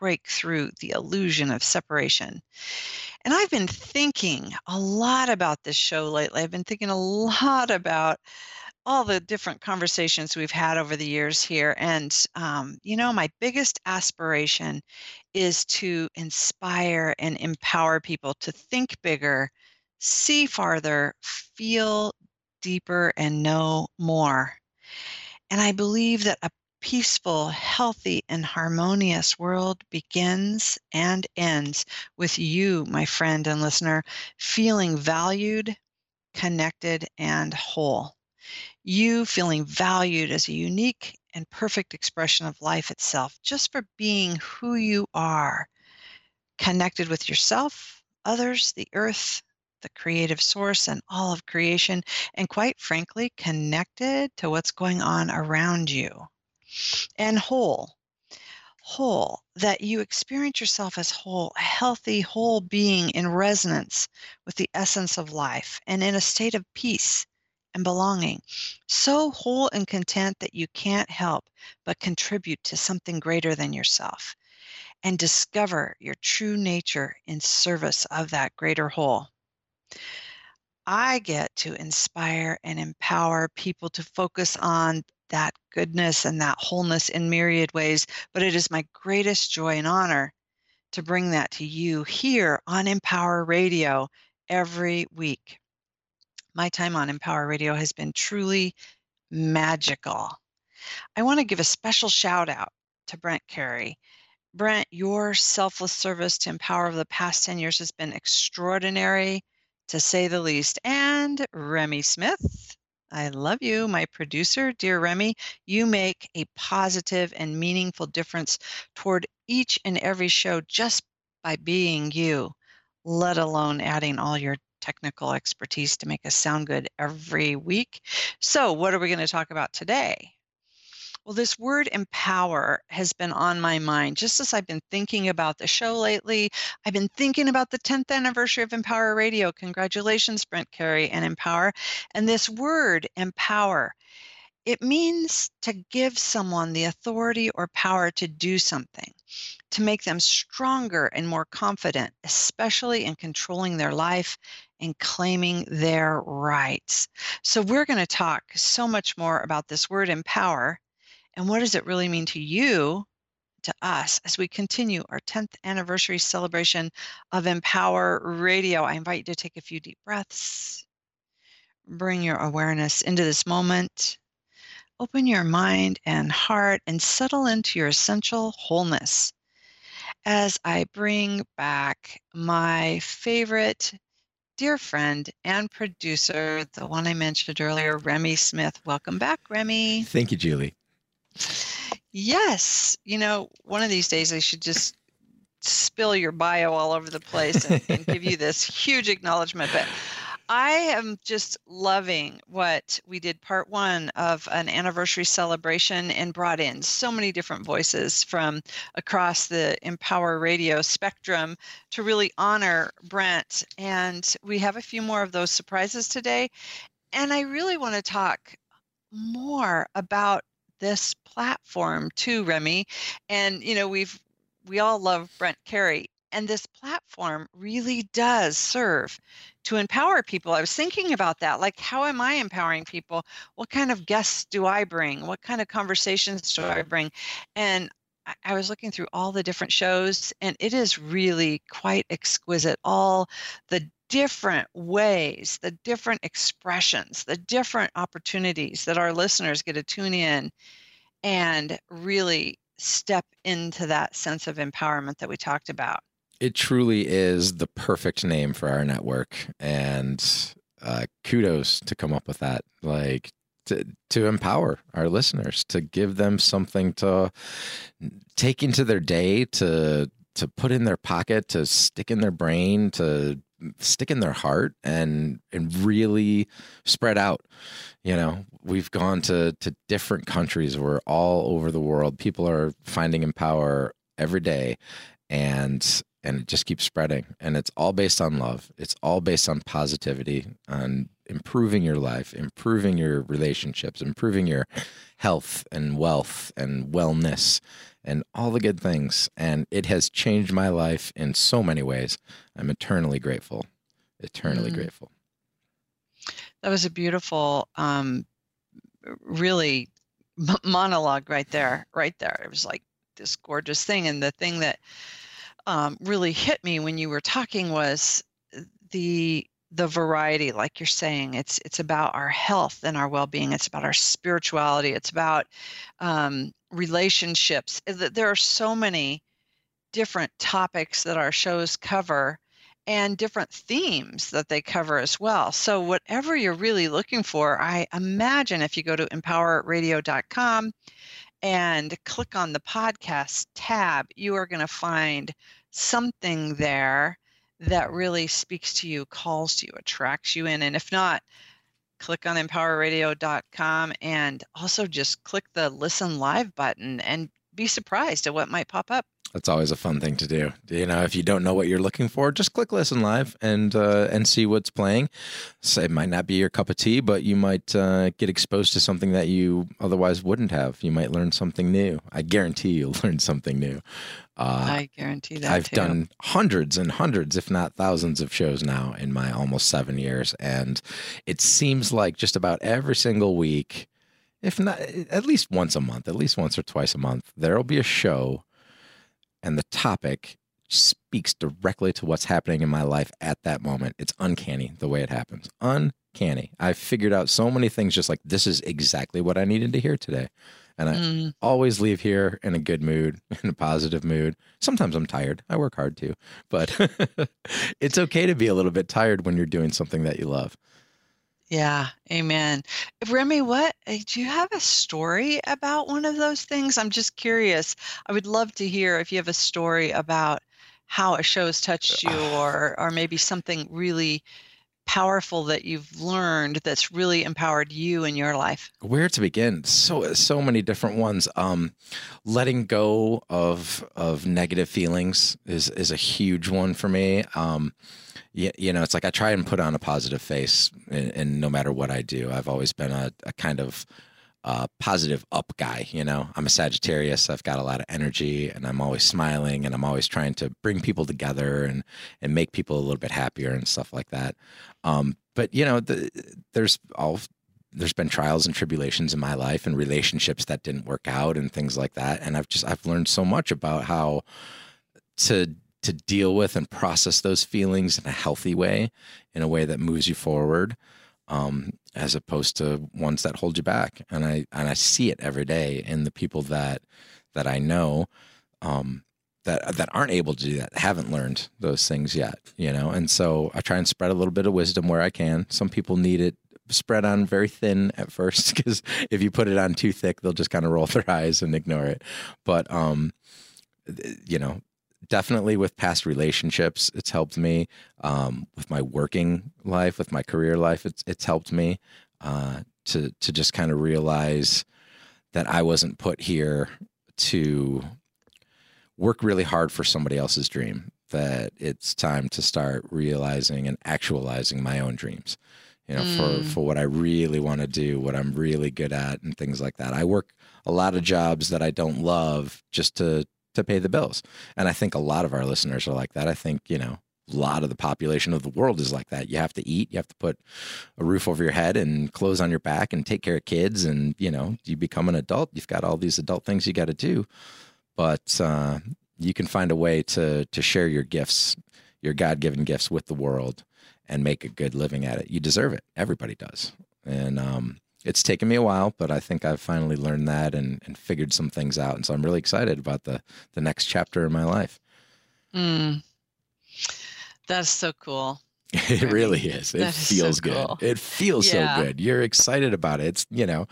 break through the illusion of separation. And I've been thinking a lot about this show lately. I've been thinking a lot about all the different conversations we've had over the years here. And, um, you know, my biggest aspiration is to inspire and empower people to think bigger, see farther, feel deeper, and know more. And I believe that a peaceful, healthy, and harmonious world begins and ends with you, my friend and listener, feeling valued, connected, and whole. You feeling valued as a unique and perfect expression of life itself, just for being who you are, connected with yourself, others, the earth, the creative source, and all of creation, and quite frankly, connected to what's going on around you and whole. Whole, that you experience yourself as whole, a healthy, whole being in resonance with the essence of life and in a state of peace and belonging. So whole and content that you can't help but contribute to something greater than yourself and discover your true nature in service of that greater whole. I get to inspire and empower people to focus on that goodness and that wholeness in myriad ways. But it is my greatest joy and honor to bring that to you here on Empower Radio every week. My time on Empower Radio has been truly magical. I want to give a special shout out to Brent Carey. Brent, your selfless service to Empower over the past 10 years has been extraordinary, to say the least. And Remy Smith, I love you, my producer, dear Remy. You make a positive and meaningful difference toward each and every show just by being you, let alone adding all your technical expertise to make us sound good every week. So, what are we going to talk about today? Well, this word empower has been on my mind just as I've been thinking about the show lately. I've been thinking about the 10th anniversary of Empower Radio. Congratulations, Brent Carey and Empower. And this word, empower, it means to give someone the authority or power to do something, to make them stronger and more confident, especially in controlling their life and claiming their rights. So, we're going to talk so much more about this word empower and what does it really mean to you, to us, as we continue our 10th anniversary celebration of Empower Radio? I invite you to take a few deep breaths, bring your awareness into this moment, open your mind and heart, and settle into your essential wholeness as I bring back my favorite dear friend and producer, the one I mentioned earlier, Remy Smith. Welcome back, Remy. Thank you, Julie. Yes. You know, one of these days I should just spill your bio all over the place and, and give you this huge acknowledgement. But I am just loving what we did part one of an anniversary celebration and brought in so many different voices from across the Empower Radio spectrum to really honor Brent. And we have a few more of those surprises today. And I really want to talk more about this platform too, Remy. And you know, we've we all love Brent Carey, and this platform really does serve to empower people. I was thinking about that. Like, how am I empowering people? What kind of guests do I bring? What kind of conversations do I bring? And I was looking through all the different shows, and it is really quite exquisite. All the different ways, the different expressions, the different opportunities that our listeners get to tune in and really step into that sense of empowerment that we talked about. It truly is the perfect name for our network. And uh, kudos to come up with that. Like, to, to empower our listeners, to give them something to take into their day, to to put in their pocket, to stick in their brain, to stick in their heart and and really spread out. You know, we've gone to to different countries. We're all over the world. People are finding empower every day, and and it just keeps spreading. And it's all based on love. It's all based on positivity, on improving your life, improving your relationships, improving your health and wealth and wellness and all the good things. And it has changed my life in so many ways. I'm eternally grateful. Eternally mm. grateful. That was a beautiful, um, really monologue right there, right there. It was like this gorgeous thing. And the thing that um, really hit me when you were talking was the the variety like you're saying it's it's about our health and our well-being. It's about our spirituality. It's about um, relationships. There are so many different topics that our shows cover and different themes that they cover as well. So whatever you're really looking for i imagine if you go to empowerradio.com and click on the podcast tab you are going to find something there that really speaks to you, calls to you, attracts you in. And if not, click on empowerradio.com and also just click the listen live button and be surprised at what might pop up. That's always a fun thing to do. You know, if you don't know what you're looking for, just click listen live and uh, and see what's playing. So it might not be your cup of tea, but you might uh, get exposed to something that you otherwise wouldn't have. You might learn something new. I guarantee you'll learn something new. Uh, I guarantee that. I've too. done hundreds and hundreds, if not thousands, of shows now in my almost seven years, and it seems like just about every single week, if not at least once a month, at least once or twice a month, there will be a show and the topic speaks directly to what's happening in my life at that moment. It's uncanny the way it happens. Uncanny. I figured out so many things just like this is exactly what I needed to hear today. And I mm. always leave here in a good mood, in a positive mood. Sometimes I'm tired. I work hard too, but it's okay to be a little bit tired when you're doing something that you love. Yeah, amen. Remy, what uh, do you have a story about one of those things? I'm just curious. I would love to hear if you have a story about how a show has touched you or or maybe something really powerful that you've learned that's really empowered you in your life. Where to begin? So so many different ones. Um letting go of of negative feelings is is a huge one for me. Um you, you know, it's like I try and put on a positive face, and, no matter what I do, I've always been a, a kind of uh, positive up guy. You know, I'm a Sagittarius. I've got a lot of energy, and I'm always smiling, and I'm always trying to bring people together and and make people a little bit happier and stuff like that. Um, but you know, the, there's all there's been trials and tribulations in my life and relationships that didn't work out and things like that, and I've just I've learned so much about how to to deal with and process those feelings in a healthy way, in a way that moves you forward, um, as opposed to ones that hold you back. And I and I see it every day in the people that that I know um, that that aren't able to do that, haven't learned those things yet, you know. And so I try and spread a little bit of wisdom where I can. Some people need it spread on very thin at first because if you put it on too thick, they'll just kind of roll their eyes and ignore it. But um, you know, definitely with past relationships, it's helped me. Um, with my working life, with my career life, it's it's helped me uh, to to just kind of realize that I wasn't put here to work really hard for somebody else's dream. That it's time to start realizing and actualizing my own dreams. You know, mm. for for what I really want to do, what I'm really good at, and things like that. I work a lot of jobs that I don't love just to to pay the bills. And I think a lot of our listeners are like that. I think, you know, a lot of the population of the world is like that. You have to eat, you have to put a roof over your head and clothes on your back and take care of kids. And, you know, you become an adult, you've got all these adult things you got to do. But uh, you can find a way to, to share your gifts, your God given gifts with the world and make a good living at it. You deserve it. Everybody does. And, um, it's taken me a while, but I think I've finally learned that and, and figured some things out. And so I'm really excited about the, the next chapter in my life. Mm. That's so cool. It really is. It feels so good. Cool. It feels yeah. so good. You're excited about it. It's, you know,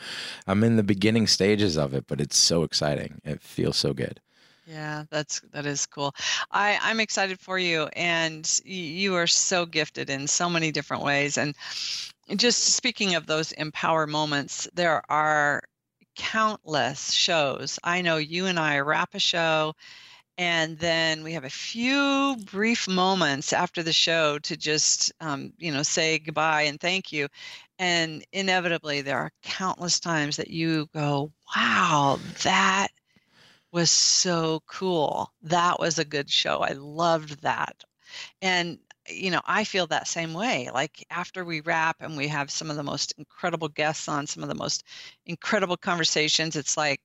I'm in the beginning stages of it, but it's so exciting. It feels so good. Yeah, that's that is cool. I I'm excited for you, and you are so gifted in so many different ways. And just speaking of those empower moments, there are countless shows. I know you and I wrap a show, and then we have a few brief moments after the show to just um, you know say goodbye and thank you and inevitably there are countless times that you go wow that was so cool. That was a good show. I loved that. And you know i feel that same way. Like after we wrap and we have some of the most incredible guests on some of the most incredible conversations it's like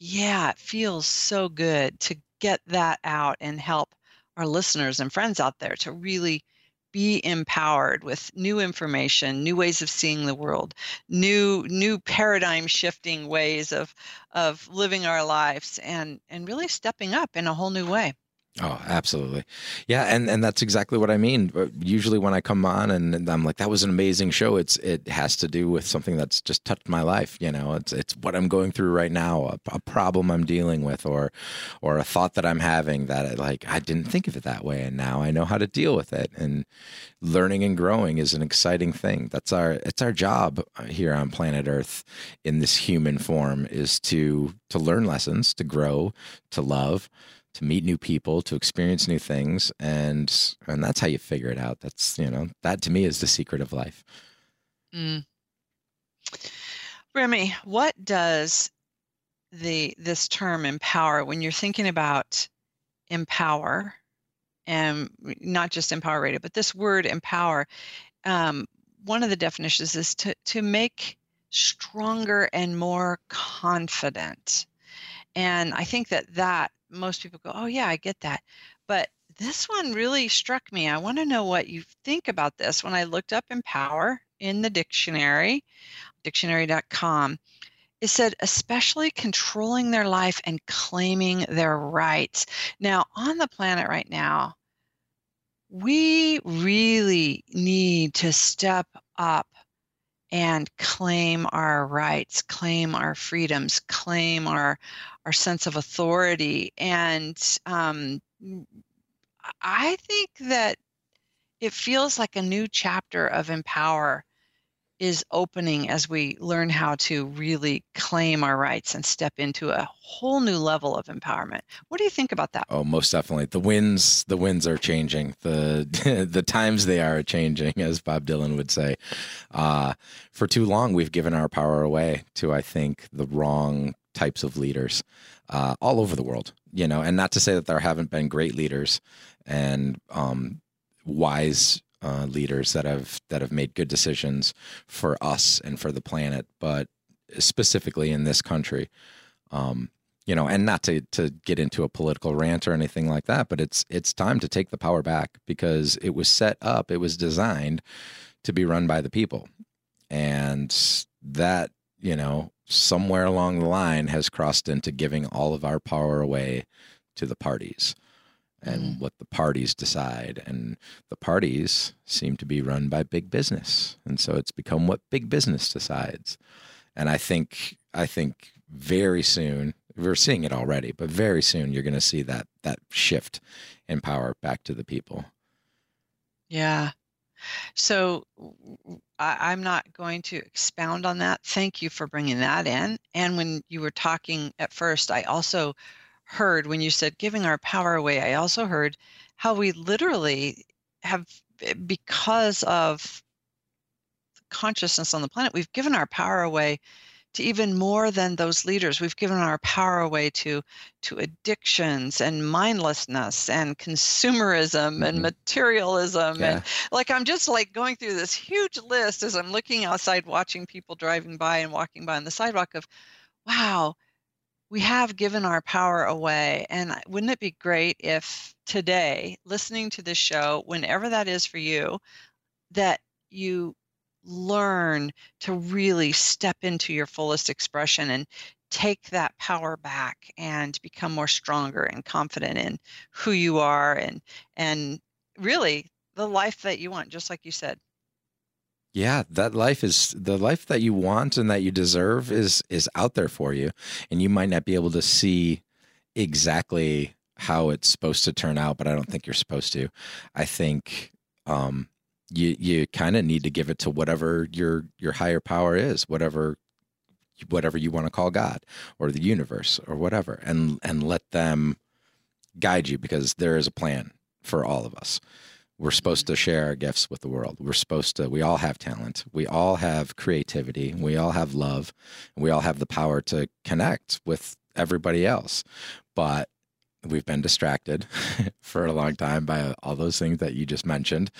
yeah it feels so good to get that out and help our listeners and friends out there to really be empowered with new information new ways of seeing the world new new paradigm shifting ways of of living our lives and and really stepping up in a whole new way Oh, absolutely. Yeah, and and that's exactly what I mean. Uh, usually when I come on and, I'm like that was an amazing show, it's it has to do with something that's just touched my life, you know. It's it's what I'm going through right now, a, a problem I'm dealing with or or a thought that I'm having that I, like I didn't think of it that way and now I know how to deal with it. And learning and growing is an exciting thing. That's our it's our job uh, here on planet Earth in this human form is to to learn lessons, to grow, to love to meet new people, to experience new things, and and that's how you figure it out. That's you know that to me is the secret of life. Mm. Remy, what does the this term empower when you're thinking about empower and not just empower radio, but this word empower? Um, one of the definitions is to to make stronger and more confident. And I think that that most people go, oh, yeah, I get that. But this one really struck me. I want to know what you think about this. When I looked up empower in the dictionary, dictionary.com, it said, especially controlling their life and claiming their rights. Now, on the planet right now, we really need to step up and claim our rights, claim our freedoms, claim our our sense of authority. And um, I think that it feels like a new chapter of empower is opening as we learn how to really claim our rights and step into a whole new level of empowerment. What do you think about that? Oh, most definitely. The winds, the winds are changing. The the times they are changing, as Bob Dylan would say. Uh, for too long, we've given our power away to, I think, the wrong types of leaders uh, all over the world. You know, and not to say that there haven't been great leaders and um, wise uh, leaders that have that have made good decisions for us and for the planet, but specifically in this country. Um, you know, and not to to get into a political rant or anything like that, but it's it's time to take the power back because it was set up, it was designed to be run by the people, and that you know somewhere along the line has crossed into giving all of our power away to the parties and mm-hmm. what the parties decide. And the parties seem to be run by big business. And so it's become what big business decides. And I think I think very soon we're seeing it already, but very soon you're going to see that that shift in power back to the people. Yeah. So I, am not going to expound on that. Thank you for bringing that in. And when you were talking at first, I also heard when you said giving our power away, I also heard how we literally have, eh, because of consciousness on the planet, we've given our power away to even more than those leaders. We've given our power away to to addictions and mindlessness and consumerism mm-hmm. and materialism yeah. and like I'm just like going through this huge list as I'm looking outside watching people driving by and walking by on the sidewalk of wow we have given our power away. And wouldn't it be great if today, listening to this show, whenever that is for you, that you learn to really step into your fullest expression and take that power back and become more stronger and confident in who you are and and really the life that you want just like you said yeah, that life is the life that you want and that you deserve is is out there for you, and you might not be able to see exactly how it's supposed to turn out, but I don't think you're supposed to. I think um, you you kind of need to give it to whatever your your higher power is, whatever whatever you want to call God or the universe or whatever, and and let them guide you because there is a plan for all of us. We're supposed to share our gifts with the world. We're supposed to, we all have talent. We all have creativity. We all have love. We all have the power to connect with everybody else. But we've been distracted for a long time by all those things that you just mentioned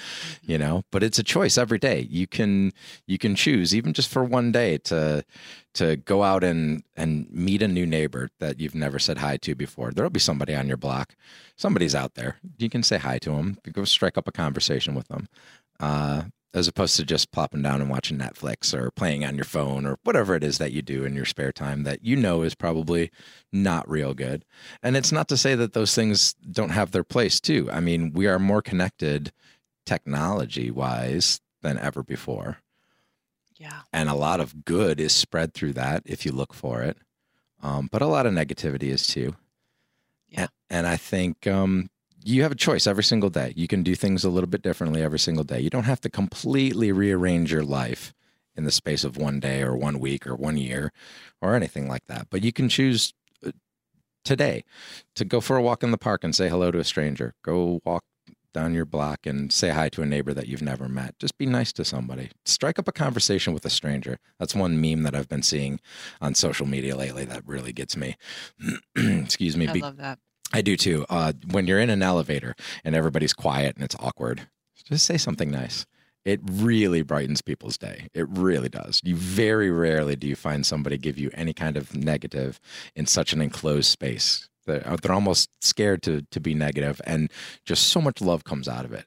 you mm-hmm. know but it's a choice every day. You can you can choose even just for one day to to go out and and meet a new neighbor that you've never said hi to before. There'll be somebody on your block. Somebody's out there. You can say hi to them go strike up a conversation with them uh, as opposed to just plopping down and watching Netflix or playing on your phone or whatever it is that you do in your spare time that you know is probably not real good. And it's not to say that those things don't have their place too. I mean, we are more connected technology wise than ever before. Yeah. And a lot of good is spread through that if you look for it. Um, but a lot of negativity is too. Yeah. And, and I think um, you have a choice every single day. You can do things a little bit differently every single day. You don't have to completely rearrange your life in the space of one day or one week or one year or anything like that. But you can choose uh, today to go for a walk in the park and say hello to a stranger. Go walk down your block and say hi to a neighbor that you've never met. Just be nice to somebody. Strike up a conversation with a stranger. That's one meme that I've been seeing on social media lately that really gets me. Excuse me. I love that. I do too. Uh, when you're in an elevator and everybody's quiet and it's awkward, just say something nice. It really brightens people's day. It really does. You very rarely do you find somebody give you any kind of negative in such an enclosed space. They're, uh, they're almost scared to to be negative, and just so much love comes out of it.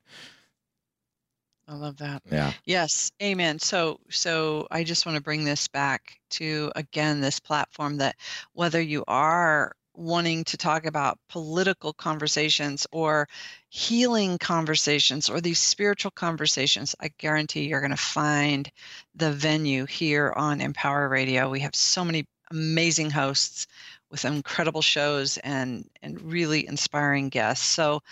I love that. Yeah. Yes. Amen. So so I just want to bring this back to again this platform that whether you are wanting to talk about political conversations or healing conversations or these spiritual conversations, I guarantee you're going to find the venue here on Empower Radio. We have so many amazing hosts with incredible shows and and really inspiring guests. So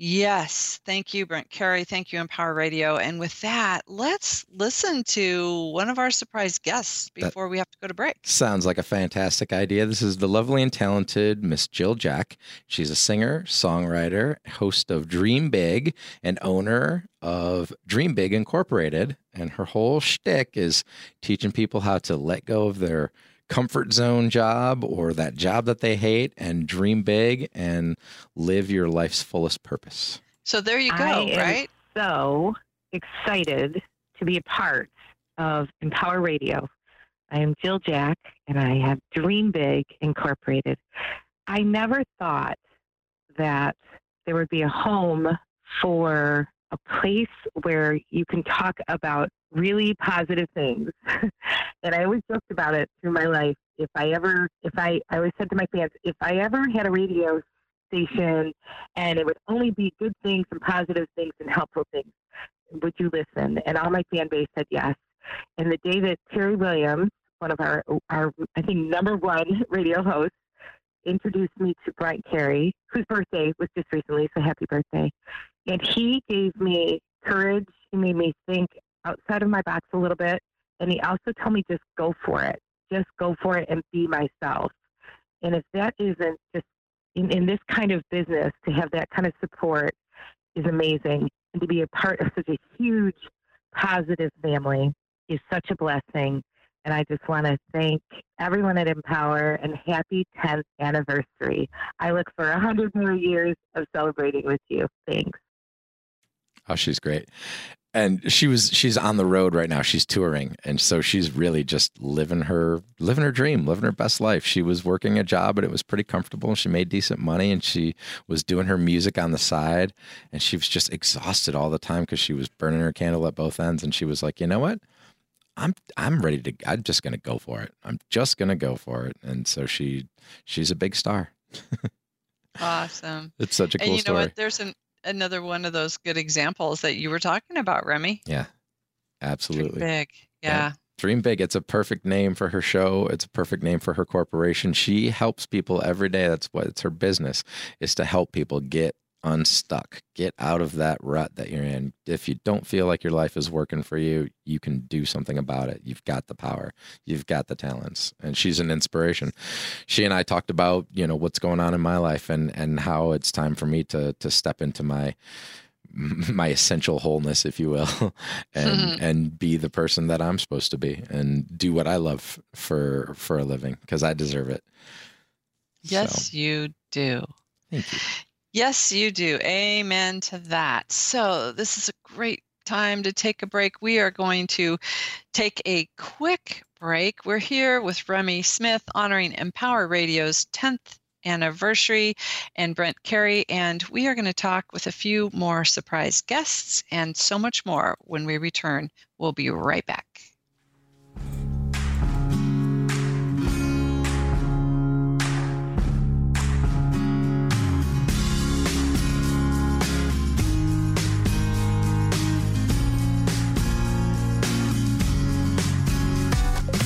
Yes, thank you, Brent Carey. Thank you, Empower Radio. And with that, let's listen to one of our surprise guests before that we have to go to break. Sounds like a fantastic idea. This is the lovely and talented Miss Jill Jack. She's a singer, songwriter, host of Dream Big, and owner of Dream Big Incorporated. And her whole shtick is teaching people how to let go of their comfort zone job or that job that they hate and dream big and live your life's fullest purpose. So there you go, I right? so excited to be a part of Empower Radio. I am Jill Jack and I have Dream Big Incorporated. I never thought that there would be a home for a place where you can talk about really positive things. and I always joked about it through my life. If I ever, if I, I always said to my fans, if I ever had a radio station and it would only be good things and positive things and helpful things, would you listen? And all my fan base said yes. And the day that Terry Williams, one of our, our I think, number one radio hosts, introduced me to Brent Carey, whose birthday was just recently, so happy birthday. And he gave me courage. He made me think outside of my box a little bit. And he also told me just go for it. Just go for it and be myself. And if that isn't just in, in this kind of business, to have that kind of support is amazing. And to be a part of such a huge positive family is such a blessing. And I just want to thank everyone at Empower and happy 10th anniversary. I look for 100 more years of celebrating with you. Thanks. Oh, she's great. And she was she's on the road right now. She's touring. And so she's really just living her living her dream, living her best life. She was working a job and it was pretty comfortable. She made decent money and she was doing her music on the side and she was just exhausted all the time because she was burning her candle at both ends and she was like, "You know what? I'm I'm ready to I'm just going to go for it. I'm just going to go for it." And so she she's a big star. awesome. It's such a cool and you story. know what? There's an another one of those good examples that you were talking about, Remy. Yeah, absolutely. Dream big. Yeah. yeah. dream big. It's a perfect name for her show. It's a perfect name for her corporation. She helps people every day. That's what it's her business is to help people get unstuck, get out of that rut that you're in. If you don't feel like your life is working for you, you can do something about it. You've got the power, you've got the talents, and she's an inspiration. She and I talked about, you know, what's going on in my life and and how it's time for me to to step into my my essential wholeness, if you will, and mm-hmm. and be the person that I'm supposed to be and do what I love for for a living because I deserve it. Yes, so. you do. Thank you. Yes, you do. Amen to that. So, this is a great time to take a break. We are going to take a quick break. We're here with Remy Smith honoring Empower Radio's 10th anniversary and Brent Carey. And we are going to talk with a few more surprise guests and so much more when we return. We'll be right back.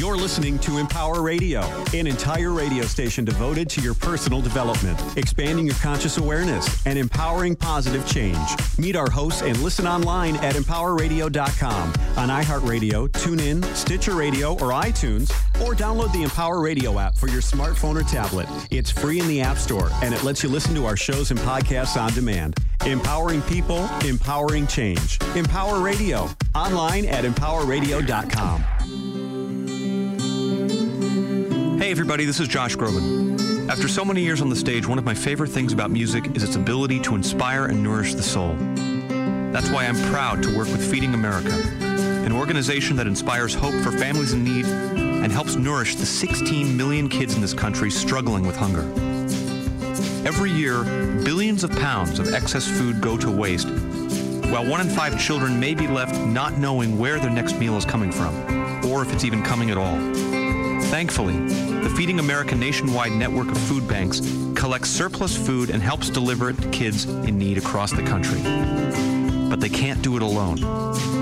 You're listening to Empower Radio, an entire radio station devoted to your personal development, expanding your conscious awareness, and empowering positive change. Meet our hosts and listen online at empowerradio.com, on iHeartRadio, TuneIn, Stitcher Radio, or iTunes, or download the Empower Radio app for your smartphone or tablet. It's free in the App Store, and it lets you listen to our shows and podcasts on demand. Empowering people, empowering change. Empower Radio, online at empowerradio.com. Hey, everybody, this is Josh Groban. After so many years on the stage, one of my favorite things about music is its ability to inspire and nourish the soul. That's why I'm proud to work with Feeding America, an organization that inspires hope for families in need and helps nourish the 16 million kids in this country struggling with hunger. Every year, billions of pounds of excess food go to waste, while one in five children may be left not knowing where their next meal is coming from, or if it's even coming at all. Thankfully, the Feeding America nationwide network of food banks collects surplus food and helps deliver it to kids in need across the country. But they can't do it alone.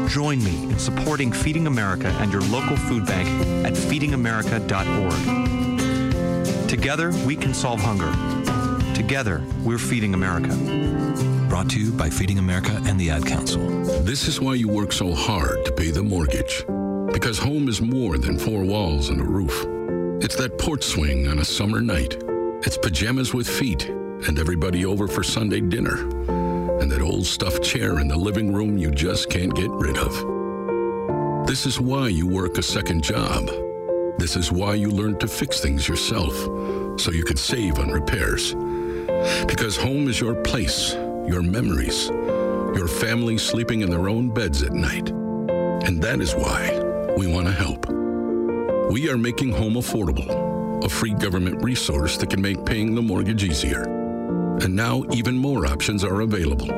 Join me in supporting Feeding America and your local food bank at feedingamerica.org. Together, we can solve hunger. Together, we're Feeding America. Brought to you by Feeding America and the Ad Council. This is why you work so hard to pay the mortgage. Because home is more than four walls and a roof. It's that porch swing on a summer night. It's pajamas with feet and everybody over for Sunday dinner. And that old stuffed chair in the living room you just can't get rid of. This is why you work a second job. This is why you learn to fix things yourself so you can save on repairs. Because home is your place, your memories, your family sleeping in their own beds at night. And that is why we want to help. We are making home affordable, a free government resource that can make paying the mortgage easier. And now even more options are available.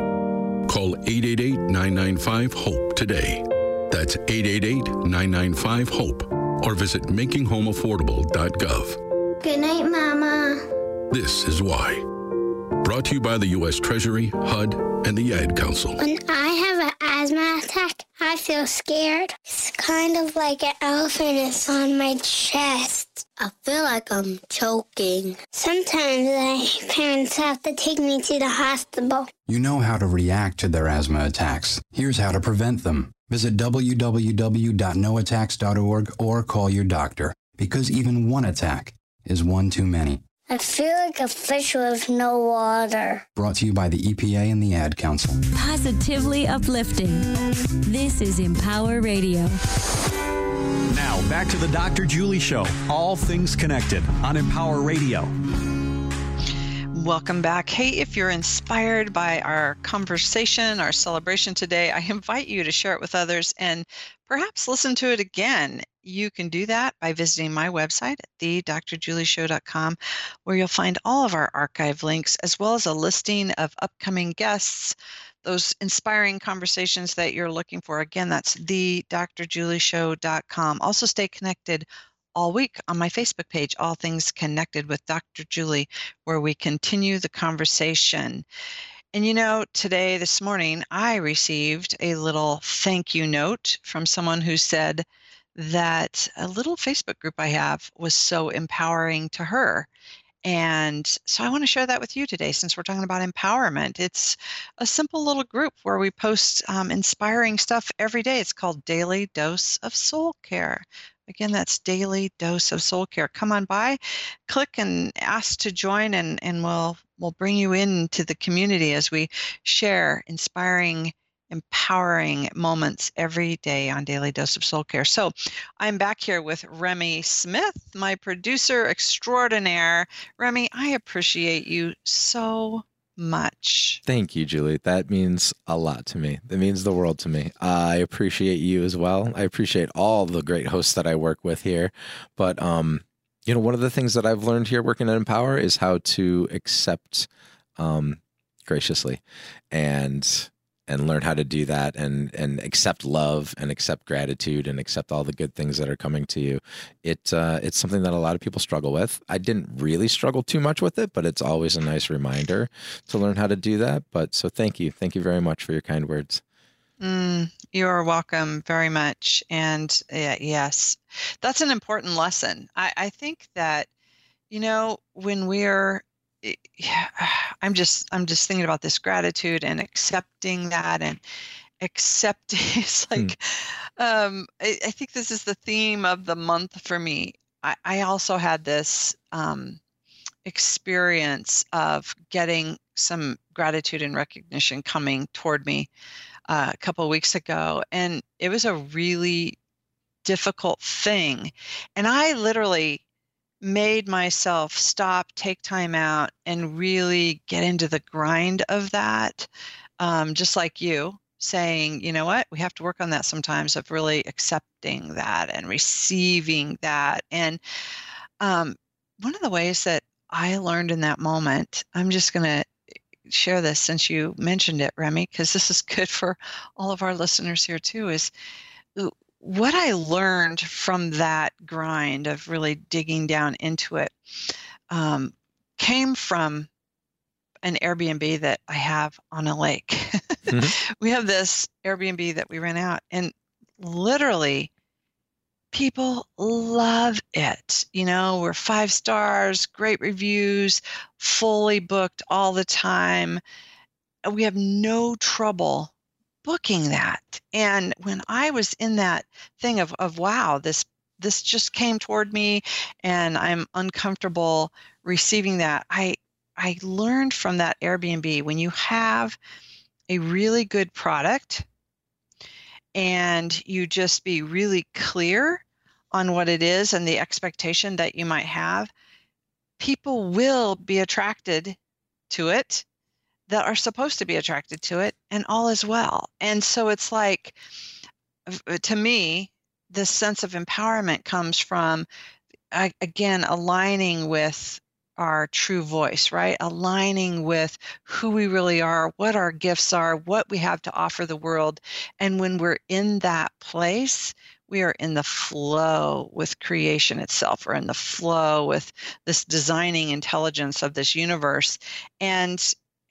Call 888 995 HOPE today. That's 888 995 HOPE or visit makinghomeaffordable.gov. Good night, Mama. This is why. Brought to you by the U.S. Treasury, HUD, and the Ad Council. When I have asthma attack, I feel scared. It's kind of like an elephant is on my chest. I feel like I'm choking. Sometimes my parents have to take me to the hospital. You know how to react to their asthma attacks. Here's how to prevent them. Visit www.noattacks.org or call your doctor because even one attack is one too many. I feel like a fish with no water. Brought to you by the EPA and the Ad Council. Positively uplifting. This is Empower Radio. Now, back to the Dr. Julie Show. All things connected on Empower Radio. Welcome back. Hey, if you're inspired by our conversation, our celebration today, I invite you to share it with others and perhaps listen to it again. You can do that by visiting my website at thedrjulieshow.com, where you'll find all of our archive links, as well as a listing of upcoming guests, those inspiring conversations that you're looking for. Again, that's thedrjulieshow.com. Also, stay connected all week on my Facebook page, All Things Connected with Dr. Julie, where we continue the conversation. And you know, today, this morning, I received a little thank you note from someone who said, that a little Facebook group I have was so empowering to her. And so I want to share that with you today since we're talking about empowerment. It's a simple little group where we post um, inspiring stuff every day. It's called Daily Dose of Soul Care. Again, that's Daily Dose of Soul Care. Come on by, click and ask to join, and, and we'll, we'll bring you into the community as we share inspiring empowering moments every day on Daily Dose of Soul Care. So I'm back here with Remy Smith, my producer extraordinaire. Remy, I appreciate you so much. Thank you, Julie. That means a lot to me. That means the world to me. I appreciate you as well. I appreciate all the great hosts that I work with here. But um, you know, one of the things that I've learned here working at Empower is how to accept um graciously and and learn how to do that and and accept love and accept gratitude and accept all the good things that are coming to you. It uh, it's something that a lot of people struggle with. I didn't really struggle too much with it but it's always a nice reminder to learn how to do that. But so thank you. Thank you very much for your kind words mm, you are welcome very much and uh, yes that's an important lesson I, I think that you know when we're yeah, I'm just I'm just thinking about this gratitude and accepting that and accepting it's hmm. like mm. um I, I, think this is the theme of the month for me. I, I also had this um experience of getting some gratitude and recognition coming toward me uh, a couple weeks ago and it was a really difficult thing and i literally made myself stop, take time out, and really get into the grind of that, um, just like you saying, you know what, we have to work on that sometimes of really accepting that and receiving that. And um, one of the ways that I learned in that moment, I'm just going to share this since you mentioned it, Remy, because this is good for all of our listeners here too, is what I learned from that grind of really digging down into it um, came from an Airbnb that I have on a lake. Mm-hmm. we have this Airbnb that we rent out, and literally, people love it. You know, we're five stars, great reviews, fully booked all the time. We have no trouble booking that. And when I was in that thing of, of wow, this this just came toward me and I'm uncomfortable receiving that, I I learned from that Airbnb when you have a really good product and you just be really clear on what it is and the expectation that you might have, people will be attracted to it that are supposed to be attracted to it and all is well. And so it's like uh, to me this sense of empowerment comes from again aligning with our true voice, right? Aligning with who we really are, what our gifts are, what we have to offer the world. And when we're in that place, we are in the flow with creation itself. We're in the flow with this designing intelligence of this universe. And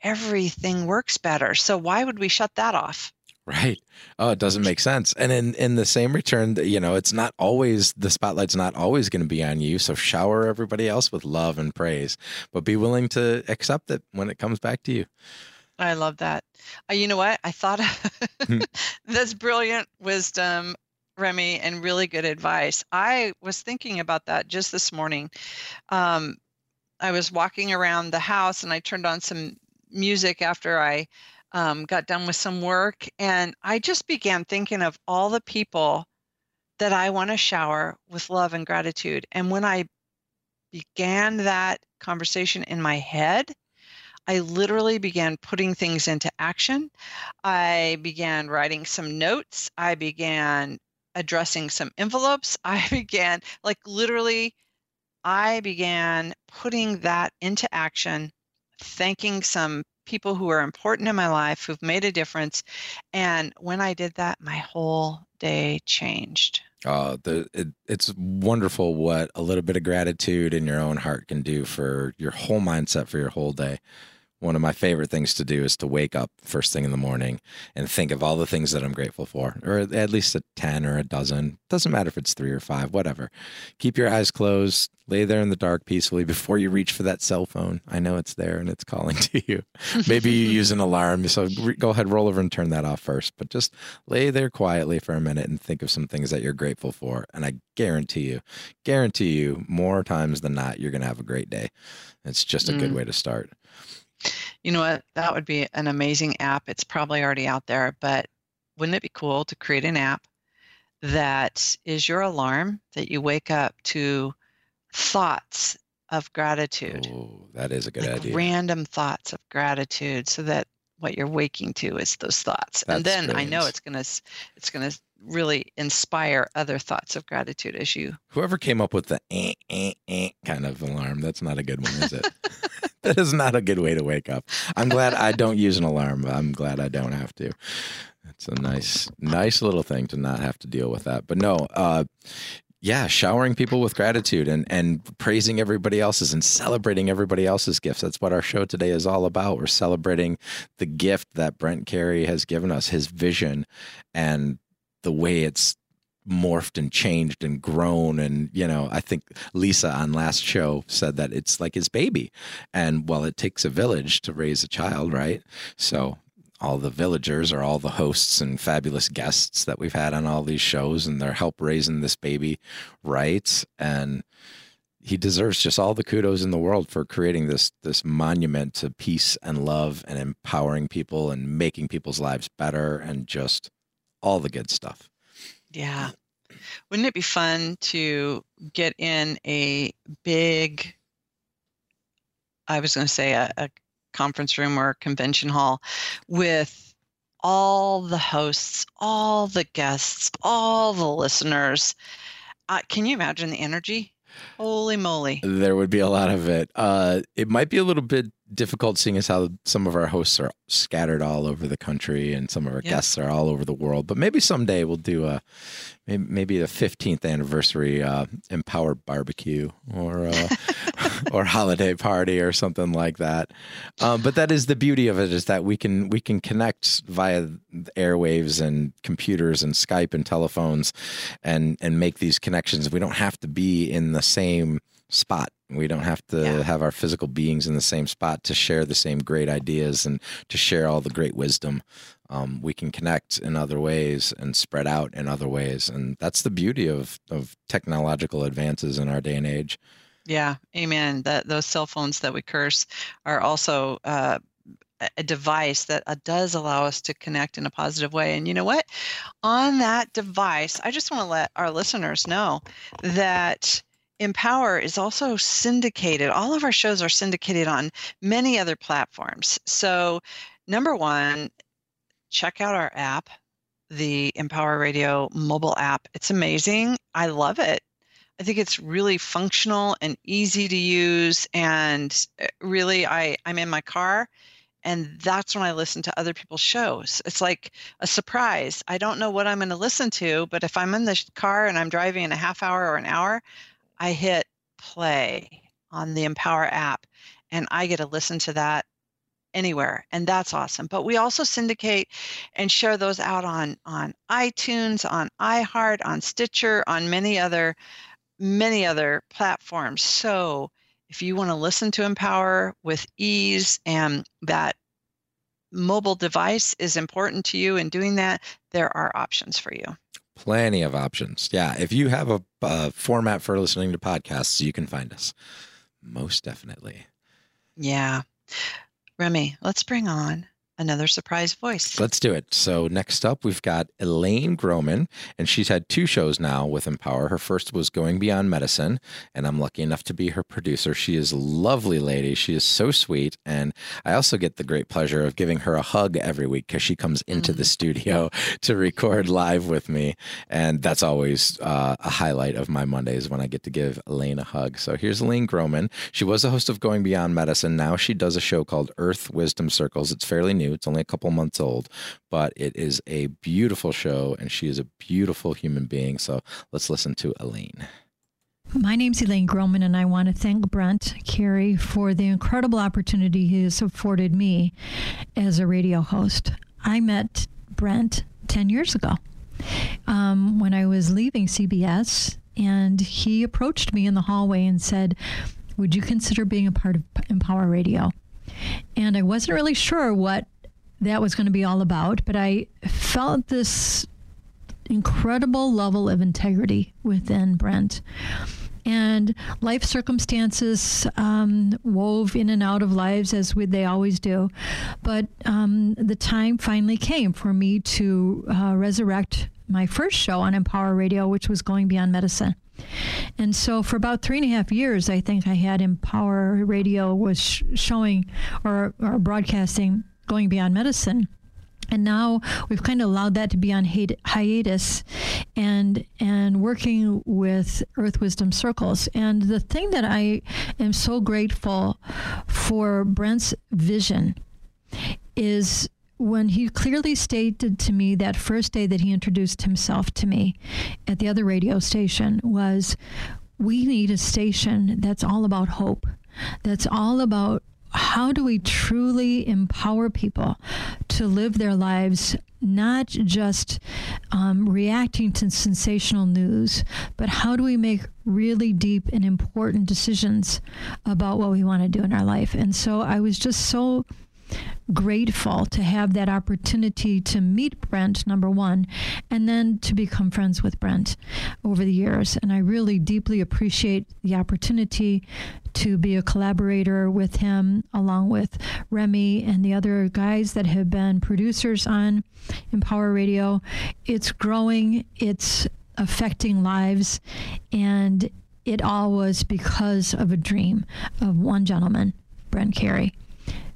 everything works better. So why would we shut that off? Right. Oh, it doesn't make sense. And in in the same return, you know, it's not always the spotlight's not always going to be on you. So shower everybody else with love and praise, but be willing to accept it when it comes back to you. I love that. Uh, you know what? I thought hmm. that's brilliant wisdom, Remy, and really good advice. I was thinking about that just this morning. Um, I was walking around the house and I turned on some music after I um, got done with some work. And I just began thinking of all the people that I want to shower with love and gratitude. And when I began that conversation in my head, I literally began putting things into action. I began writing some notes. I began addressing some envelopes. I began, like, literally, I began putting that into action thanking some people who are important in my life who've made a difference. And when I did that, my whole day changed. Uh, the it, it's wonderful what a little bit of gratitude in your own heart can do for your whole mindset for your whole day. One of my favorite things to do is to wake up first thing in the morning and think of all the things that I'm grateful for, or at least a 10 or a dozen. Doesn't matter if it's three or five, whatever. Keep your eyes closed, lay there in the dark peacefully before you reach for that cell phone. I know it's there and it's calling to you. Maybe you use an alarm. So go ahead, roll over and turn that off first, but just lay there quietly for a minute and think of some things that you're grateful for. And I guarantee you, guarantee you, more times than not, you're going to have a great day. It's just a mm. good way to start. You know what? That would be an amazing app. It's probably already out there, but wouldn't it be cool to create an app that is your alarm that you wake up to thoughts of gratitude? Oh, that is a good like idea. Random thoughts of gratitude so that what you're waking to is those thoughts. That's and then brilliant. I know it's going to it's going to really inspire other thoughts of gratitude as you whoever came up with the eh, eh, eh kind of alarm that's not a good one is it that is not a good way to wake up i'm glad i don't use an alarm i'm glad i don't have to it's a nice nice little thing to not have to deal with that but no uh yeah, showering people with gratitude and and praising everybody else's and celebrating everybody else's gifts. That's what our show today is all about. We're celebrating the gift that Brent Carey has given us, his vision and the way it's morphed and changed and grown and you know i think lisa on last show said that it's like his baby. And well it takes a village to raise a child right? So all the villagers are all the hosts and fabulous guests that we've had on all these shows and their help raising this baby right and he deserves just all the kudos in the world for creating this this monument to peace and love and empowering people and making people's lives better and just all the good stuff. Yeah. Wouldn't it be fun to get in a big, I was going to say a, a conference room or convention hall with all the hosts, all the guests, all the listeners. Uh, can you imagine the energy? Holy moly. There would be a lot of it. Uh, it might be a little bit difficult seeing as how some of our hosts are scattered all over the country and some of our guests are all over the world. But maybe someday we'll do a maybe, maybe the 15th anniversary uh, Empower Barbecue or uh, or holiday party or something like that. Um, but that is the beauty of it is that we can we can connect via airwaves and computers and Skype and telephones and and make these connections. We don't have to be in the same spot. We don't have to yeah. have our physical beings in the same spot to share the same great ideas and to share all the great wisdom. Um, we can connect in other ways and spread out in other ways, and that's the beauty of of technological advances in our day and age. Yeah, amen. That those cell phones that we curse are also uh, a device that uh, does allow us to connect in a positive way. And you know what? On that device, I just want to let our listeners know that Empower is also syndicated. All of our shows are syndicated on many other platforms. So, number one, check out our app, the Empower Radio mobile app. It's amazing. I love it. I think it's really functional and easy to use. And uh, really, I, I'm in my car and that's when I listen to other people's shows. It's like a surprise. I don't know what I'm going to listen to, but if I'm in the car and I'm driving in a half hour or an hour, I hit play on the Empower app and I get to listen to that anywhere and that's awesome. But we also syndicate and share those out on on itunes on iheart on stitcher on many other many other platforms. So if you want to listen to empower with ease and that mobile device is important to you in doing that there are options for you Plenty of options. Yeah. If you have a, a format for listening to podcasts, you can find us. Most definitely. Yeah. Remy, let's bring on another surprise voice. Let's do it. So next up, we've got Elaine Groman, and she's had two shows now with Empower. Her first was Going Beyond Medicine, and I'm lucky enough to be her producer. She is a lovely lady. She is so sweet, and I also get the great pleasure of giving her a hug every week because she comes into mm-hmm. the studio to record live with me, and that's always uh, a highlight of my Mondays when I get to give Elaine a hug. So here's Elaine Groman. She was the host of Going Beyond Medicine. Now she does a show called Earth Wisdom Circles. It's fairly new. It's only a couple months old, but it is a beautiful show, and she is a beautiful human being. So let's listen to Elaine. My name's Elaine Groman, and I want to thank Brent Carey for the incredible opportunity he has afforded me as a radio host. I met Brent 10 years ago um, when I was leaving CBS, and he approached me in the hallway and said, Would you consider being a part of Empower Radio? And I wasn't really sure what that was going to be all about, but I felt this incredible level of integrity within Brent. And life circumstances um, wove in and out of lives as we, they always do. But um, the time finally came for me to uh, resurrect my first show on Empower Radio, which was Going Beyond Medicine. And so for about three and a half years, I think I had Empower Radio was sh- showing or, or broadcasting Going Beyond Medicine. And now we've kind of allowed that to be on hiatus and and working with earth wisdom circles. And the thing that i am so grateful for brent's vision is when he clearly stated to me that first day that he introduced himself to me at the other radio station was we need a station that's all about hope that's all about how do we truly empower people to live their lives not just um, reacting to sensational news, but how do we make really deep and important decisions about what we want to do in our life? And so I was just so grateful to have that opportunity to meet Brent, number one, and then to become friends with Brent over the years. And I really deeply appreciate the opportunity to be a collaborator with him, along with Remy and the other guys that have been producers on Empower Radio. It's growing, it's affecting lives, and it all was because of a dream of one gentleman, Brent Carey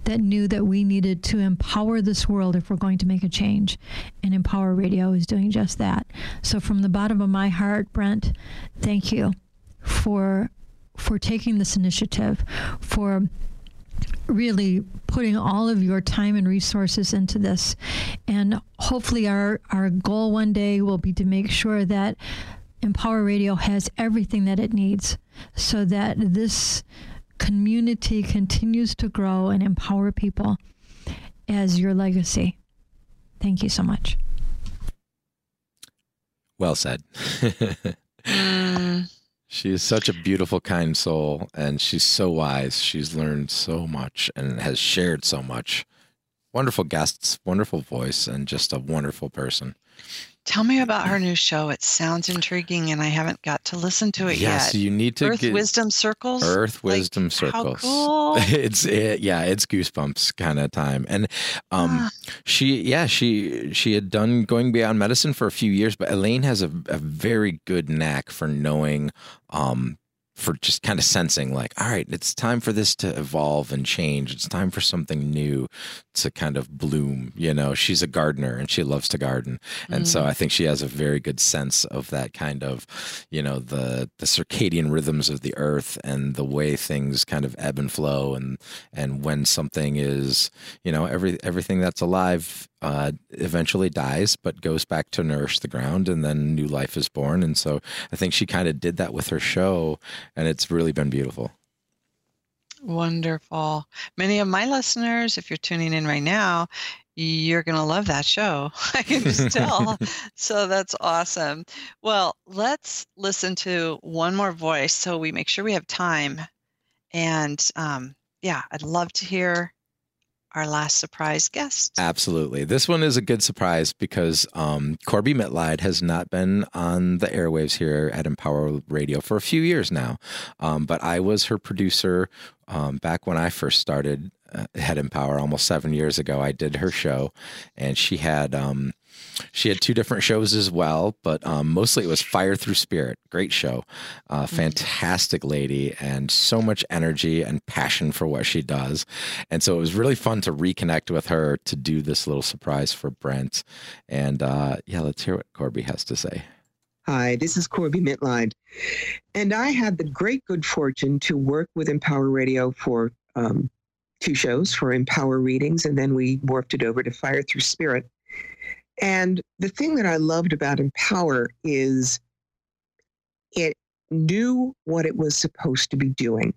that knew that we needed to empower this world if we're going to make a change. And Empower Radio is doing just that. So from the bottom of my heart, Brent, thank you for for taking this initiative, for really putting all of your time and resources into this. And hopefully our, our goal one day will be to make sure that Empower Radio has everything that it needs so that this community continues to grow and empower people as your legacy. Thank you so much. Well said. mm. She is such a beautiful, kind soul, and she's so wise. She's learned so much and has shared so much. Wonderful guests, wonderful voice, and just a wonderful person. Tell me about her new show. It sounds intriguing, and I haven't got to listen to it yes, yet. Yes, you need to Earth get Wisdom Circles. Earth Wisdom like, Circles. How cool! it's it, yeah, it's goosebumps kind of time. And um, ah. she yeah she she had done going beyond medicine for a few years, but Elaine has a, a very good knack for knowing um, for just kind of sensing like all right it's time for this to evolve and change. It's time for something new to kind of bloom you know? She's a gardener and she loves to garden. And mm. so i think she has a very good sense of that kind of you know the the circadian rhythms of the earth and the way things kind of ebb and flow and and when something is you know every everything that's alive uh, eventually dies, but goes back to nourish the ground, and then new life is born. And so I think she kind of did that with her show, and it's really been beautiful. Wonderful. Many of my listeners, if you're tuning in right now, you're going to love that show. I can just tell. so that's awesome. Well, let's listen to one more voice so we make sure we have time. And um, yeah, I'd love to hear our last surprise guest. Absolutely. This one is a good surprise because um, Corbie Mitleid has not been on the airwaves here at Empower Radio for a few years now. Um, but I was her producer um, back when I first started uh, at Empower almost seven years ago. I did her show, and she had um, she had two different shows as well, but um, mostly it was Fire Through Spirit. Great show. Uh, mm-hmm. fantastic lady and so much energy and passion for what she does. And so it was really fun to reconnect with her to do this little surprise for Brent. And uh, yeah, let's hear what Corbie has to say. Hi, this is Corbie Mitleid. And I had the great good fortune to work with Empower Radio for um, two shows for Empower Readings, and then we warped it over to Fire Through Spirit. And the thing that I loved about Empower is it knew what it was supposed to be doing.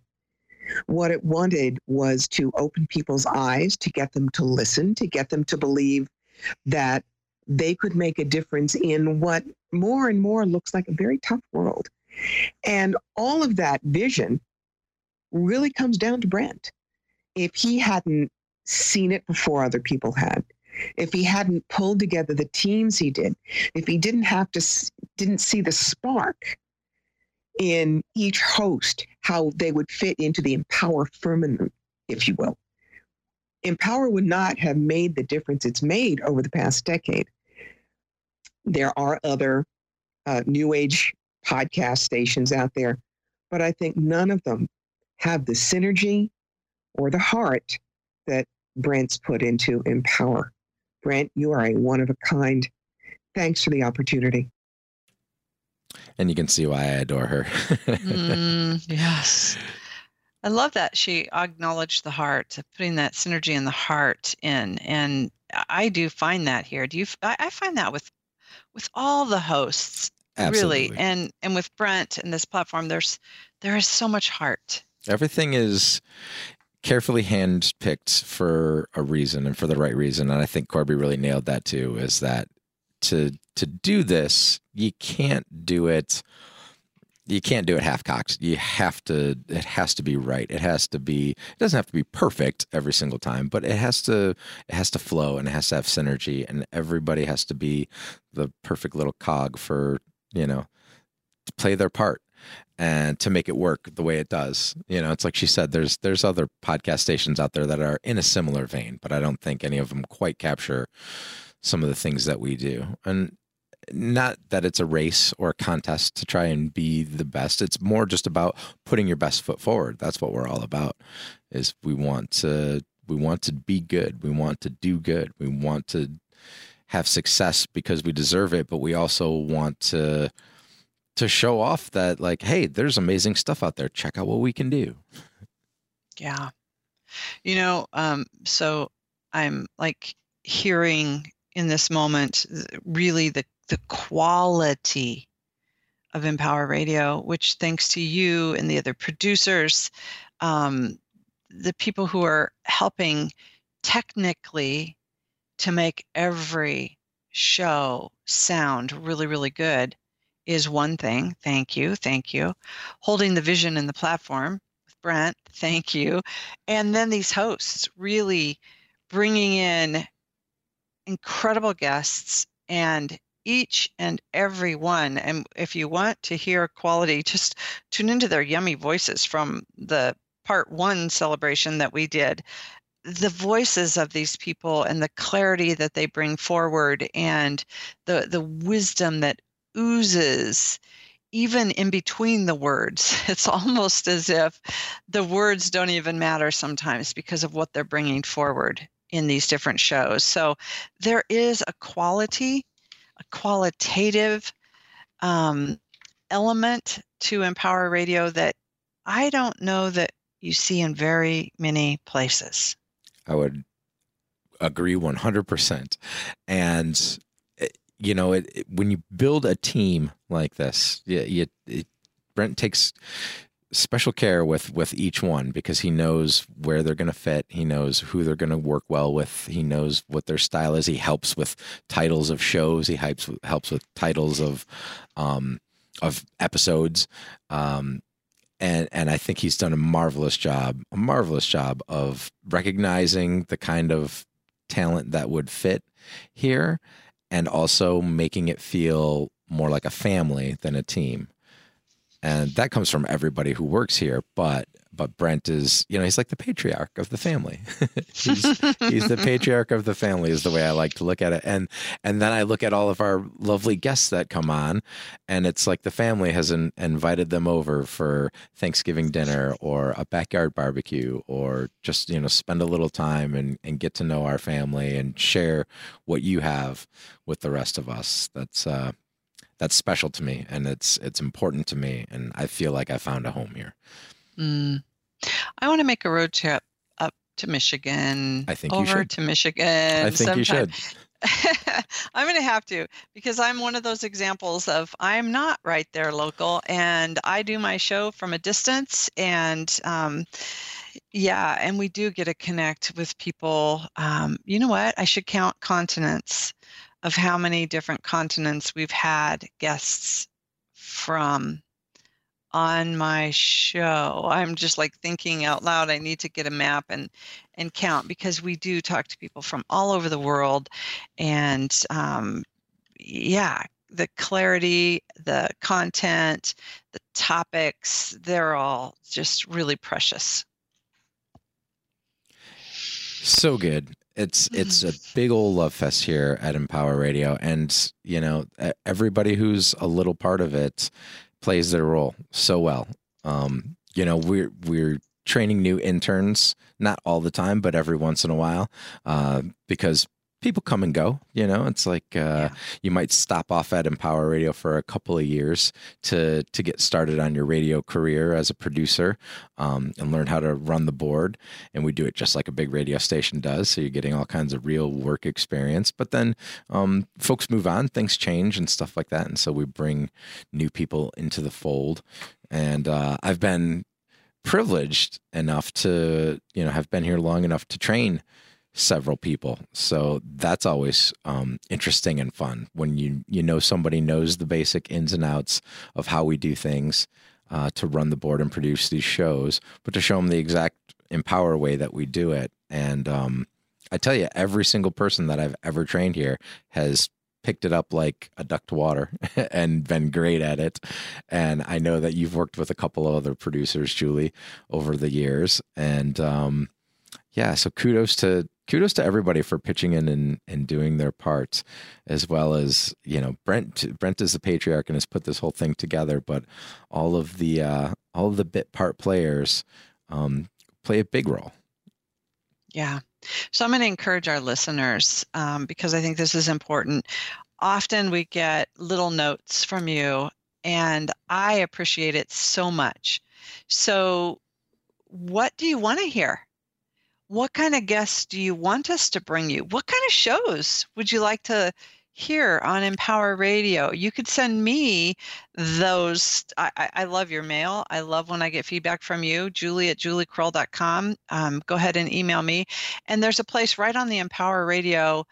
What it wanted was to open people's eyes, to get them to listen, to get them to believe that they could make a difference in what more and more looks like a very tough world. And all of that vision really comes down to Brent. If he hadn't seen it before other people had, if he hadn't pulled together the teams he did, if he didn't have to didn't see the spark in each host, how they would fit into the Empower firmament, if you will. Empower would not have made the difference it's made over the past decade. There are other uh, new age podcast stations out there, but I think none of them have the synergy or the heart that Brent's put into Empower. Brent, you are a one of a kind. Thanks for the opportunity. And you can see why I adore her. mm, yes. I love that she acknowledged the heart, putting that synergy in the heart in, and I do find that here. Do you? I find that with with all the hosts, Absolutely. really, and and with Brent and this platform. There's there is so much heart. Everything is carefully handpicked for a reason and for the right reason, and I think Corbie really nailed that too. Is that to to do this, you can't do it you can't do it half cocked. You have to. It has to be right. It has to be. It doesn't have to be perfect every single time, but it has to. It has to flow and it has to have synergy, and everybody has to be the perfect little cog for you know to play their part and to make it work the way it does. You know, it's like she said. There's there's other podcast stations out there that are in a similar vein, but I don't think any of them quite capture some of the things that we do. And not that it's a race or a contest to try and be the best it's more just about putting your best foot forward that's what we're all about is we want to we want to be good we want to do good we want to have success because we deserve it but we also want to to show off that like hey there's amazing stuff out there. Check out what we can do. Yeah. You know um so i'm like hearing in this moment really the the quality of Empower Radio, which thanks to you and the other producers, um, the people who are helping technically to make every show sound really, really good is one thing. Thank you. Thank you. Holding the vision and the platform with Brent. Thank you. And then these hosts really bringing in incredible guests and each and every one. And if you want to hear quality, just tune into their yummy voices from the part one celebration that we did. The voices of these people and the clarity that they bring forward and the, the wisdom that oozes even in between the words. It's almost as if the words don't even matter sometimes because of what they're bringing forward in these different shows. So there is a quality a qualitative um, element to Empower Radio that I don't know that you see in very many places. I would agree 100%. And, you know, it, it, when you build a team like this, you, you, it, Brent takes special care with with each one because he knows where they're going to fit. He knows who they're going to work well with. He knows what their style is. He helps with titles of shows. He helps helps with titles of um of episodes. Um and and I think he's done a marvelous job a marvelous job of recognizing the kind of talent that would fit here and also making it feel more like a family than a team. And that comes from everybody who works here but but brent is you know he's like the patriarch of the family he's, he's the patriarch of the family is the way i like to look at it and and then i look at all of our lovely guests that come on and it's like the family has in, invited them over for thanksgiving dinner or a backyard barbecue or just you know spend a little time and, and get to know our family and share what you have with the rest of us that's uh that's special to me and it's it's important to me and I feel like I found a home here. Mm. I want to make a road trip up to Michigan. I think over you should. to Michigan. I think sometime. you should. I'm going to have to because I'm one of those examples of I'm not right there local and I do my show from a distance and um, yeah, and we do get to connect with people. Um, you know what? I should count continents of how many different continents we've had guests from on my show. I'm just like thinking out loud. I need to get a map and and count because we do talk to people from all over the world, and um, yeah, the clarity, the content, the topics, they're all just really precious. So good. It's it's a big old love fest here at Empower Radio, and you know everybody who's a little part of it plays their role so well. Um, you know, we're we're training new interns, not all the time, but every once in a while, uh, because people come and go. You know, it's like uh, yeah. you might stop off at Empower Radio for a couple of years to to get started on your radio career as a producer um, and learn how to run the board. And we do it just like a big radio station does. So you're getting all kinds of real work experience. But then um, folks move on, things change, and stuff like that. And so we bring new people into the fold. And uh, I've been privileged enough to you know have been here long enough to train several people. So that's always um, interesting and fun when you you know somebody knows the basic ins and outs of how we do things uh, to run the board and produce these shows, but to show them the exact empower way that we do it. And um, I tell you, every single person that I've ever trained here has picked it up like a duck to water and been great at it. And I know that you've worked with a couple of other producers, Julie, over the years. And um, yeah, so kudos to kudos to everybody for pitching in and, and doing their parts, as well as you know Brent. Brent is the patriarch and has put this whole thing together, but all of the uh, all of the bit part players um, play a big role. Yeah. So I'm going to encourage our listeners um, because I think this is important. Often we get little notes from you, and I appreciate it so much. So, what do you want to hear? What kind of guests do you want us to bring you? What kind of shows would you like to hear on Empower Radio? You could send me those. I, I love your mail. I love when I get feedback from you, julie at juliekrull.com. Um, go ahead and email me. And there's a place right on the Empower Radio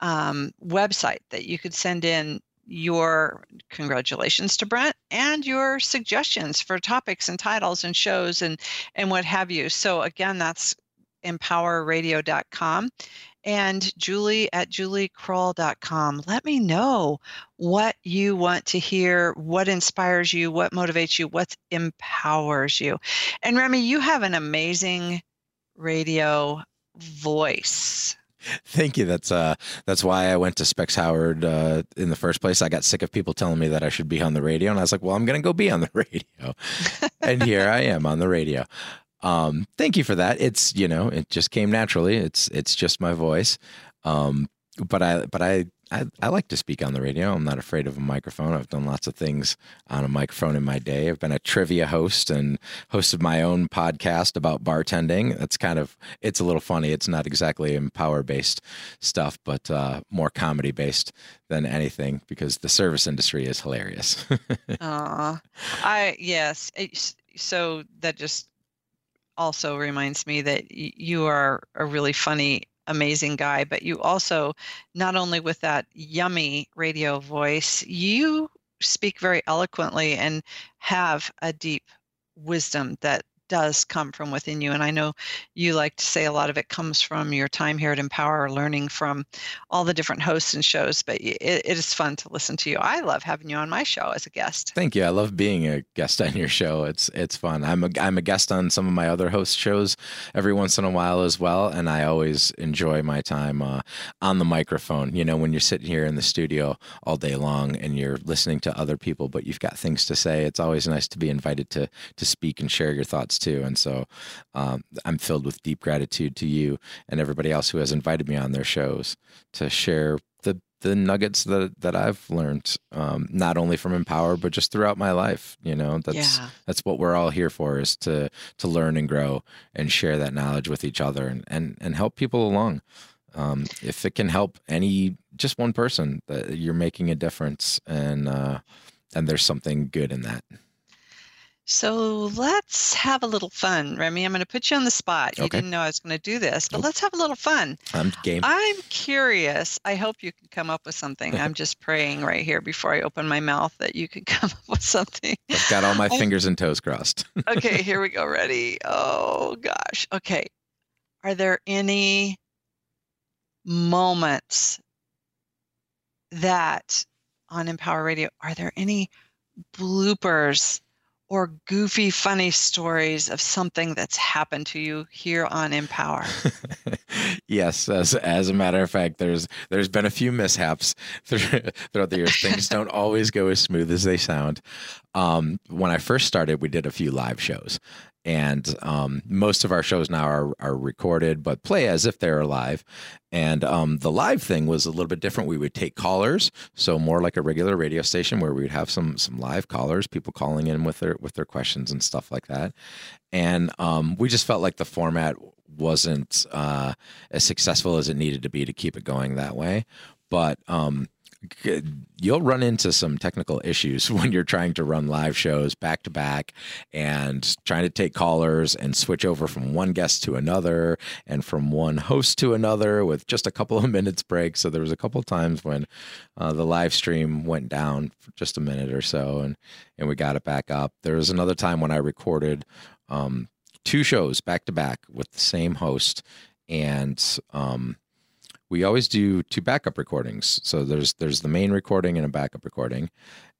um, website that you could send in your congratulations to Brent and your suggestions for topics and titles and shows and and what have you. So again, that's empowerradio.com and julie at juliekrull.com. Let me know what you want to hear, what inspires you, what motivates you, what empowers you. And Remy, you have an amazing radio voice. Thank you. That's uh that's why I went to Specs Howard uh, in the first place. I got sick of people telling me that I should be on the radio, and I was like, "Well, I'm going to go be on the radio," and here I am on the radio. Um, thank you for that. It's you know it just came naturally. It's it's just my voice. Um, but I but I, I, I like to speak on the radio. I'm not afraid of a microphone. I've done lots of things on a microphone in my day. I've been a trivia host and hosted my own podcast about bartending. That's kind of it's a little funny. It's not exactly empower based stuff, but uh, more comedy based than anything because the service industry is hilarious. Aw, I yes. So that just also reminds me that you are a really funny amazing guy but you also not only with that yummy radio voice you speak very eloquently and have a deep wisdom that does come from within you. And I know you like to say a lot of it comes from your time here at Empower, learning from all the different hosts and shows. But it, it is fun to listen to you. I love having you on my show as a guest. Thank you. I love being a guest on your show. It's it's fun. I'm a I'm a guest on some of my other host shows every once in a while as well, and I always enjoy my time uh, on the microphone. You know, when you're sitting here in the studio all day long and you're listening to other people, but you've got things to say. It's always nice to be invited to to speak and share your thoughts too. And so um, I'm filled with deep gratitude to you and everybody else who has invited me on their shows to share the the nuggets that that I've learned, um, not only from Empower, but just throughout my life. You know, that's yeah. that's what we're all here for is to to learn and grow and share that knowledge with each other and and and help people along. Um, if it can help any, just one person, that you're making a difference, and uh, and there's something good in that. So let's have a little fun, Remy. I'm going to put you on the spot. You Okay. didn't know I was going to do this, but let's have a little fun. I'm game. I'm curious. I hope you can come up with something. I'm just praying right here before I open my mouth that you can come up with something. I've got all my I- fingers and toes crossed. okay, here we go. Ready? Oh gosh. Okay. Are there any moments that on Empower Radio, are there any bloopers or goofy, funny stories of something that's happened to you here on Empower? yes, as as a matter of fact, there's there's been a few mishaps through- throughout the years. Things don't always go as smooth as they sound. Um, when I first started, we did a few live shows, and um, most of our shows now are are recorded, but play as if they're live. And um, the live thing was a little bit different. We would take callers, so more like a regular radio station where we would have some some live callers, people calling in with their with their questions and stuff like that. And um, we just felt like the format wasn't uh, as successful as it needed to be to keep it going that way. But um, you'll run into some technical issues when you're trying to run live shows back to back and trying to take callers and switch over from one guest to another and from one host to another with just a couple of minutes break. So there was a couple of times when uh, the live stream went down for just a minute or so and and we got it back up. There was another time when I recorded um, two shows back to back with the same host and um, we always do two backup recordings. So there's there's the main recording and a backup recording.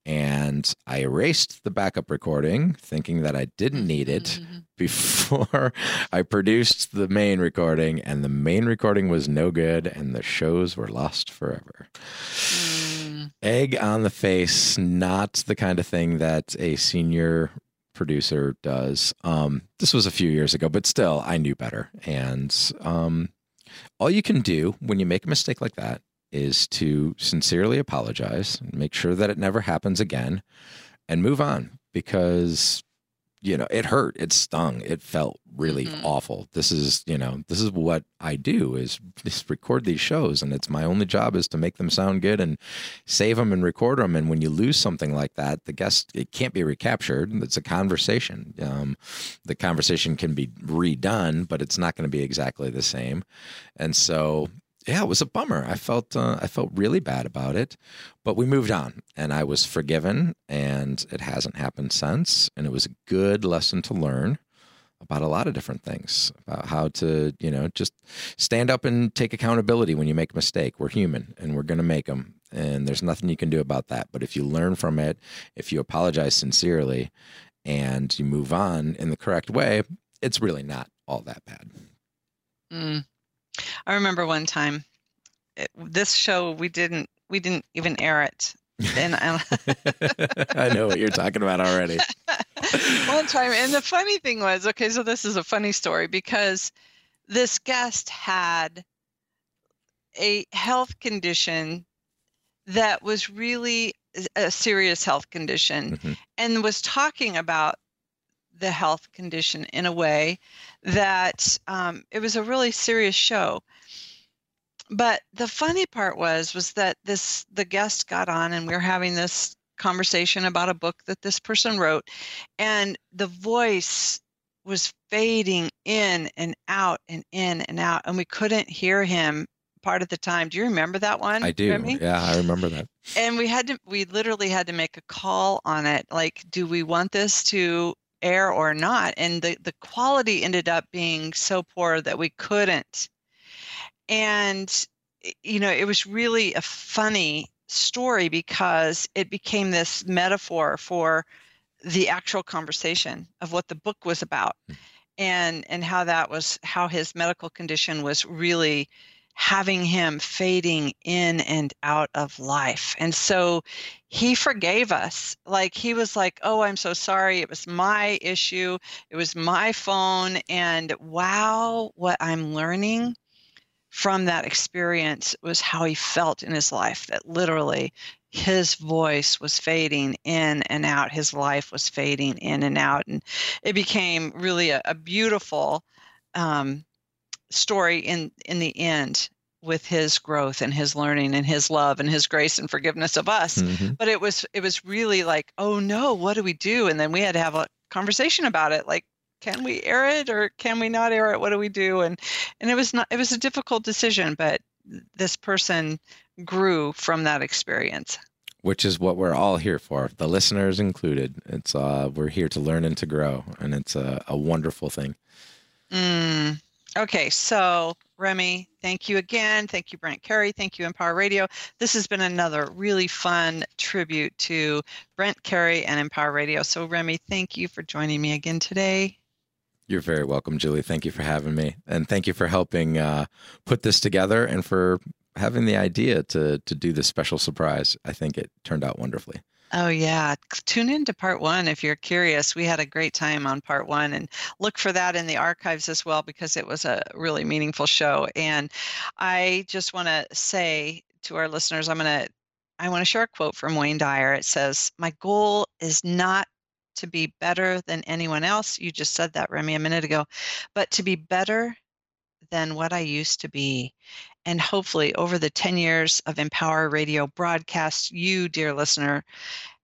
And I erased the backup recording, thinking that I didn't need it before I produced the main recording, and the main recording was no good, and the shows were lost forever. Egg on the face, not the kind of thing that a senior producer does. Um, this was a few years ago, but still, I knew better. And um, all you can do when you make a mistake like that is to sincerely apologize, make sure that it never happens again, and move on because you know it hurt it stung it felt really awful. This is you know this is what i do is just record these shows and it's my only job is to make them sound good and save them and record them and when you lose something like that the guest it can't be recaptured it's a conversation. Um, the conversation can be redone but it's not going to be exactly the same. And so yeah, it was a bummer. I felt uh, I felt really bad about it, but we moved on, and I was forgiven, and it hasn't happened since. And it was a good lesson to learn about a lot of different things about how to you know just stand up and take accountability when you make a mistake. We're human, and we're going to make them, and there's nothing you can do about that. But if you learn from it, if you apologize sincerely, and you move on in the correct way, it's really not all that bad. Mm. I remember one time, it, this show we didn't we didn't even air it. And I, I know what you're talking about already. one time, and the funny thing was, okay, so this is a funny story because this guest had a health condition that was really a serious health condition Mm-hmm. and was talking about the health condition in a way that um, it was a really serious show but the funny part was was that this the guest got on and we were having this conversation about a book that this person wrote and the voice was fading in and out and in and out and we couldn't hear him part of the time do you remember that one I do. Yeah, I remember that. and we had to we literally had to make a call on it like do we want this to air or not and the the quality ended up being so poor that we couldn't. And you know it was really a funny story because it became this metaphor for the actual conversation of what the book was about hmm. and and how that was how his medical condition was really having him fading in and out of life. And so he forgave us. Like he was like, "Oh, I'm so sorry. It was my issue. It was my phone." And wow, what I'm learning from that experience was how he felt in his life that literally his voice was fading in and out his life was fading in and out and it became really a, a beautiful um, story in in the end with his growth and his learning and his love and his grace and forgiveness of us Mhm. but it was it was really like oh no what do we do and then we had to have a conversation about it like can we air it or can we not air it what do we do and and it was not it was a difficult decision but this person grew from that experience which is what we're all here for, the listeners included. It's uh, we're here to learn and to grow, and it's a, a wonderful thing. Mm. Okay, so Remy, thank you again. Thank you, Brent Carey. Thank you, Empower Radio. This has been another really fun tribute to Brent Carey and Empower Radio. So, Remy, thank you for joining me again today. You're very welcome, Julie. Thank you for having me, and thank you for helping uh, put this together, and for having the idea to to do this special surprise. I think it turned out wonderfully. Oh, yeah. Tune in to part one if you're curious. We had a great time on part one and look for that in the archives as well because it was a really meaningful show. And I just want to say to our listeners, I'm going to. I want to share a quote from Wayne Dyer. It says, My goal is not to be better than anyone else. You just said that, Remy, a minute ago, but to be better than what I used to be. And hopefully, over the 10 years of Empower Radio broadcasts, you, dear listener,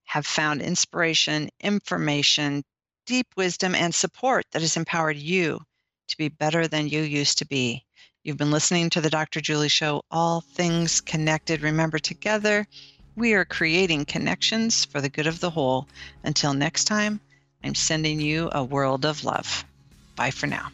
have found inspiration, information, deep wisdom, and support that has empowered you to be better than you used to be. You've been listening to the Dr. Julie Show, All Things Connected. Remember, together, we are creating connections for the good of the whole. Until next time, I'm sending you a world of love. Bye for now.